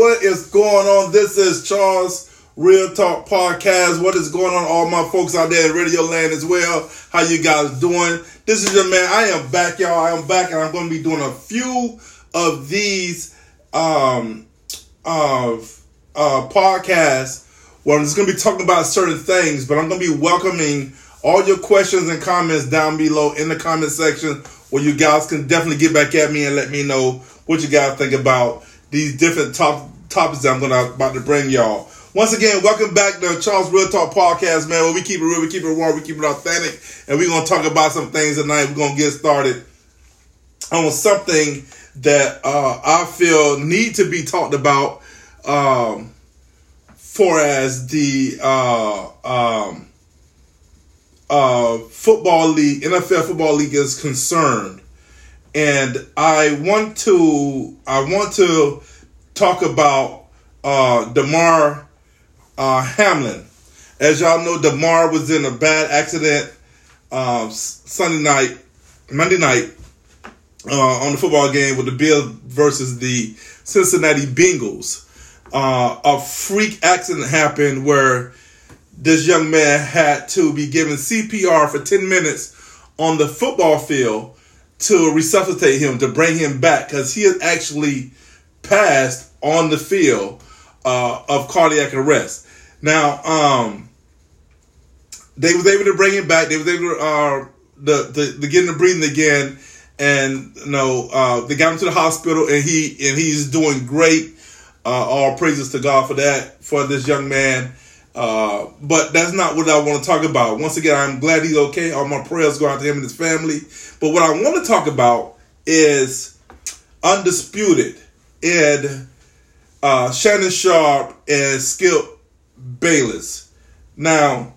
What is going on? This is Charles Real Talk Podcast. What is going on, all my folks out there in Radio Land as well? How you guys doing? This is your man. I am back, y'all. I am back, and I'm going to be doing a few of these um of uh podcasts where I'm just going to be talking about certain things, but I'm going to be welcoming all your questions and comments down below in the comment section where you guys can definitely get back at me and let me know what you guys think about these different top topics that I'm gonna about to bring y'all. Once again, welcome back to Charles Real Talk Podcast, man. Where we keep it real, we keep it raw, we keep it authentic, and we're gonna talk about some things tonight. We're gonna get started on something that uh, I feel need to be talked about um, for as the uh, um, uh, football league, NFL football league is concerned, and I want to I want to talk about uh, Damar uh, Hamlin. As y'all know, Damar was in a bad accident uh, Sunday night, Monday night uh, on the football game with the Bills versus the Cincinnati Bengals. Uh, a freak accident happened where this young man had to be given CPR for 10 minutes on the football field to resuscitate him, to bring him back, because he had actually passed on the field uh, of cardiac arrest. Now, um, they was able to bring him back. They was able to, uh, the, the, the get him breathing again, and you know uh, they got him to the hospital, and he and he's doing great. Uh, all praises to God for that for this young man. Uh, but that's not what I want to talk about. Once again, I'm glad he's okay. All my prayers go out to him and his family. But what I want to talk about is undisputed and uh, Shannon Sharpe and Skip Bayless. Now,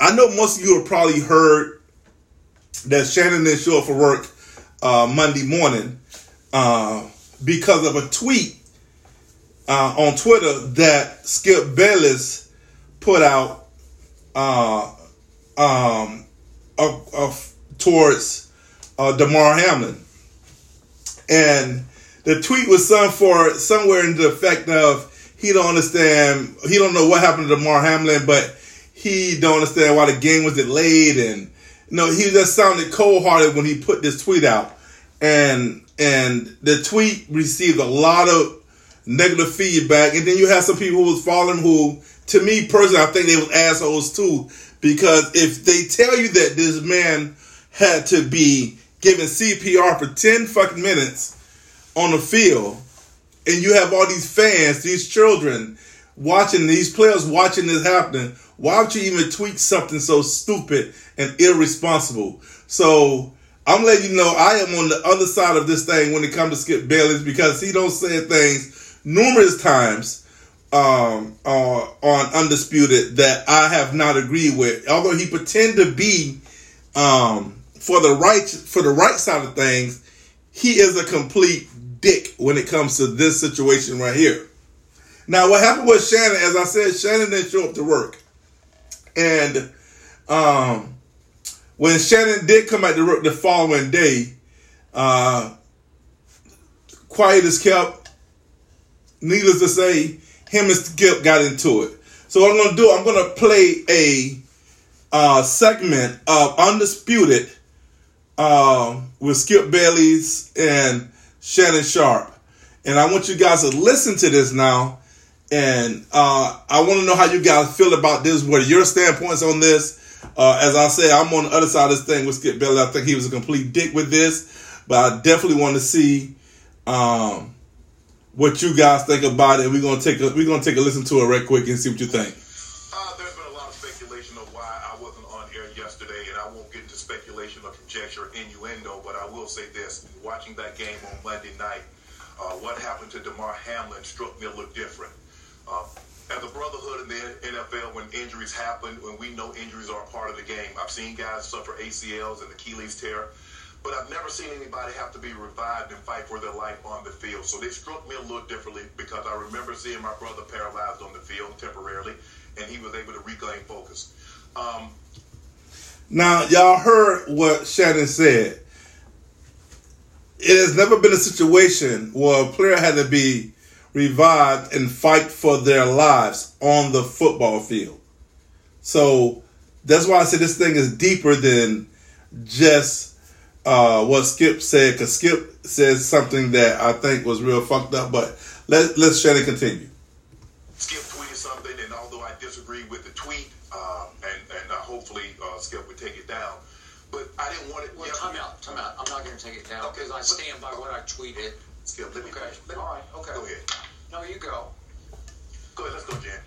I know most of you have probably heard that Shannon didn't show up for work uh, Monday morning uh, because of a tweet uh, on Twitter that Skip Bayless put out uh, um, towards uh, Damar Hamlin, and the tweet was some for somewhere in the effect of he don't understand, he don't know what happened to Damar Hamlin, but he don't understand why the game was delayed, and you know he just sounded cold hearted when he put this tweet out, and and the tweet received a lot of negative feedback, and then you have some people who was following who, to me personally, I think they was assholes too. Because if they tell you that this man had to be given CPR for ten fucking minutes on the field, and you have all these fans, these children watching these players watching this happening, why would you even tweet something so stupid and irresponsible? So I'm letting you know I am on the other side of this thing when it comes to Skip Bayless because he don't say things numerous times um, uh, on Undisputed that I have not agreed with. Although he pretend to be um, for the right for the right side of things, he is a complete dick when it comes to this situation right here. Now, what happened with Shannon? As I said, Shannon didn't show up to work, and um, when Shannon did come back to work the following day, uh, quiet is kept needless to say, him and Skip got into it. So what I'm to do, I'm to play a uh, segment of Undisputed uh, with Skip Bayless and Shannon Sharpe, And I want you guys to listen to this now. And uh, I want to know how you guys feel about this. What your standpoints on this? Uh, as I said, I'm on the other side of this thing with Skip Bayless. I think he was a complete dick with this. But I definitely want to see um, what you guys think about it. We're gonna take a we're gonna take a listen to it right quick and see what you think. Uh, there's been a lot of speculation of why I wasn't on air yesterday, and I won't get into speculation or conjecture or innuendo, but I will say this: watching that game on Monday night, uh, what happened to Damar Hamlin struck me a little different. Uh, as a brotherhood in the NFL, when injuries happen, when we know injuries are part of the game, I've seen guys suffer ACLs and Achilles tear. But I've never seen anybody have to be revived and fight for their life on the field. So they struck me a little differently because I remember seeing my brother paralyzed on the field temporarily, and he was able to regain focus. Um, now, y'all heard what Shannon said. it has never been a situation where a player had to be revived and fight for their lives on the football field. So that's why I say this thing is deeper than just uh, what Skip said. Because Skip said something that I think was real fucked up. But let let's Shannon continue. Skip tweeted something, and although I disagree with the tweet, uh, and and uh, hopefully uh, Skip would take it down, but I didn't want it. Well, time out, time out. I'm not going to take it down Okay, because I but- stand by what I tweeted. Skip, let me. Okay, Let me all right, okay. Go ahead. No, you go. Go ahead. Let's go, Jan.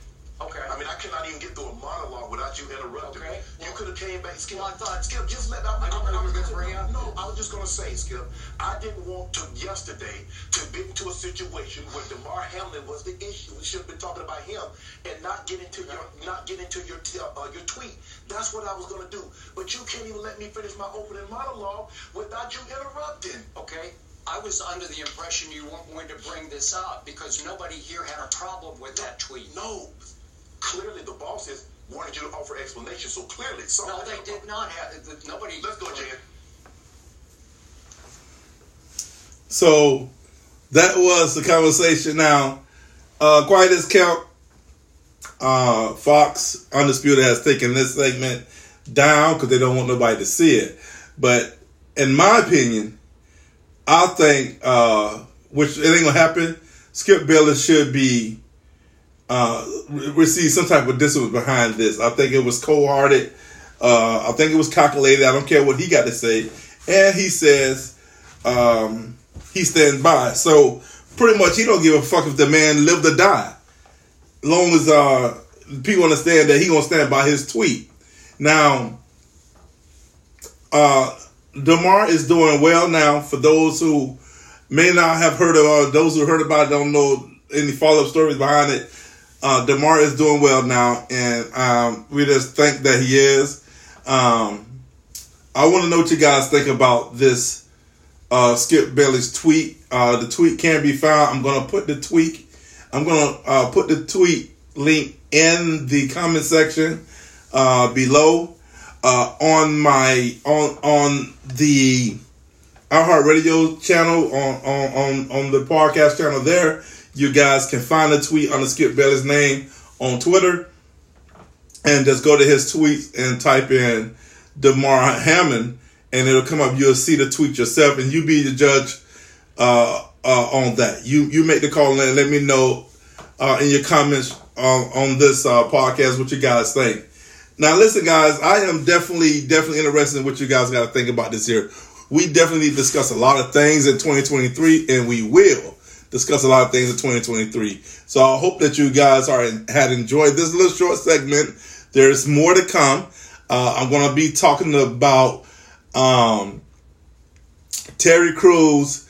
I mean, I cannot even get through a monologue without you interrupting Okay. me. You could have came back, Skip. Well, I thought- Skip, just let. I, I didn't know gonna bring up- No, I was just gonna say, Skip. I didn't want to yesterday to get into a situation where Damar Hamlin was the issue. We should have been talking about him and not get into your not get into your t- uh, your tweet. That's what I was gonna do. But you can't even let me finish my opening monologue without you interrupting. Okay. I was under the impression you weren't going to bring this up because nobody here had a problem with that tweet. No, clearly the bosses wanted you to offer explanation. So clearly, No, they did not have. the- Nobody. Let's go, Jan. So that was the conversation. Now, uh, quiet as count. Uh, Fox Undisputed has taken this segment down because they don't want nobody to see it. But in my opinion, I think uh, which it ain't gonna happen. Skip Bayless should be uh, re- receive some type of discipline behind this. I think it was cold hearted. Uh, I think it was calculated. I don't care what he got to say. And he says um, he stands by. So pretty much he don't give a fuck if the man lived or died. Long as uh, people understand that he gonna stand by his tweet. Now, uh, Damar is doing well now. For those who may not have heard of, or those who heard about it don't know any follow up stories behind it. Uh, Damar is doing well now, and um, we just think that he is. Um, I want to know what you guys think about this uh, Skip Bayless tweet. Uh, the tweet can be found. I'm to put the tweet. I'm to uh, put the tweet link in the comment section uh, below uh, on my on on the iHeartRadio channel on, on on on the podcast channel. There, you guys can find the tweet under Skip Bayless name on Twitter, and just go to his tweets and type in Damar Hammond, and it'll come up. You'll see the tweet yourself, and you be the judge uh, uh, on that. You you make the call and let me know uh, in your comments on, on this uh, podcast what you guys think. Now, listen, guys, I am definitely definitely interested in what you guys got to think about this here. We definitely discuss a lot of things in 2023, and we will discuss a lot of things in 2023. So I hope that you guys are had enjoyed this little short segment. There's more to come. Uh, I'm going to be talking about um, Terry Crews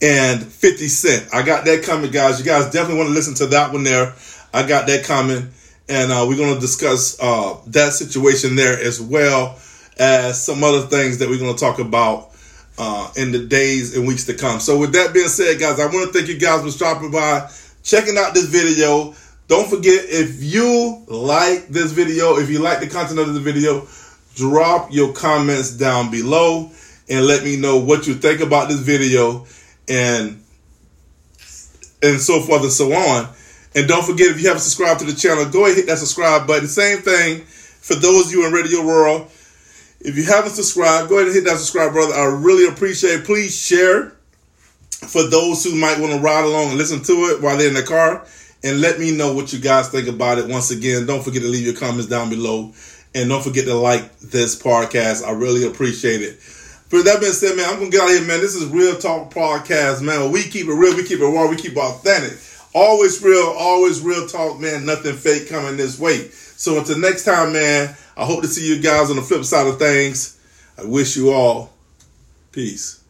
and 50 Cent. I got that coming, guys. You guys definitely want to listen to that one there. I got that coming. And uh, we're going to discuss uh, that situation there as well as some other things that we're going to talk about uh, in the days and weeks to come. So, with that being said, guys, I want to thank you guys for stopping by, checking out this video. Don't forget, if you like this video, if you like the content of the video, drop your comments down below and let me know what you think about this video and and so forth and so on. And don't forget, if you haven't subscribed to the channel, go ahead and hit that subscribe button. Same thing for those of you in Radio World. If you haven't subscribed, go ahead and hit that subscribe, brother. I really appreciate it. Please share for those who might want to ride along and listen to it while they're in the car. And let me know what you guys think about it. Once again, don't forget to leave your comments down below. And don't forget to like this podcast. I really appreciate it. For that being said, man, I'm gonna get out of here, man. This is Real Talk Podcast, man. We keep it real, we keep it raw, we keep it authentic. Always real, always real talk, man. Nothing fake coming this way. So until next time, man, I hope to see you guys on the flip side of things. I wish you all peace.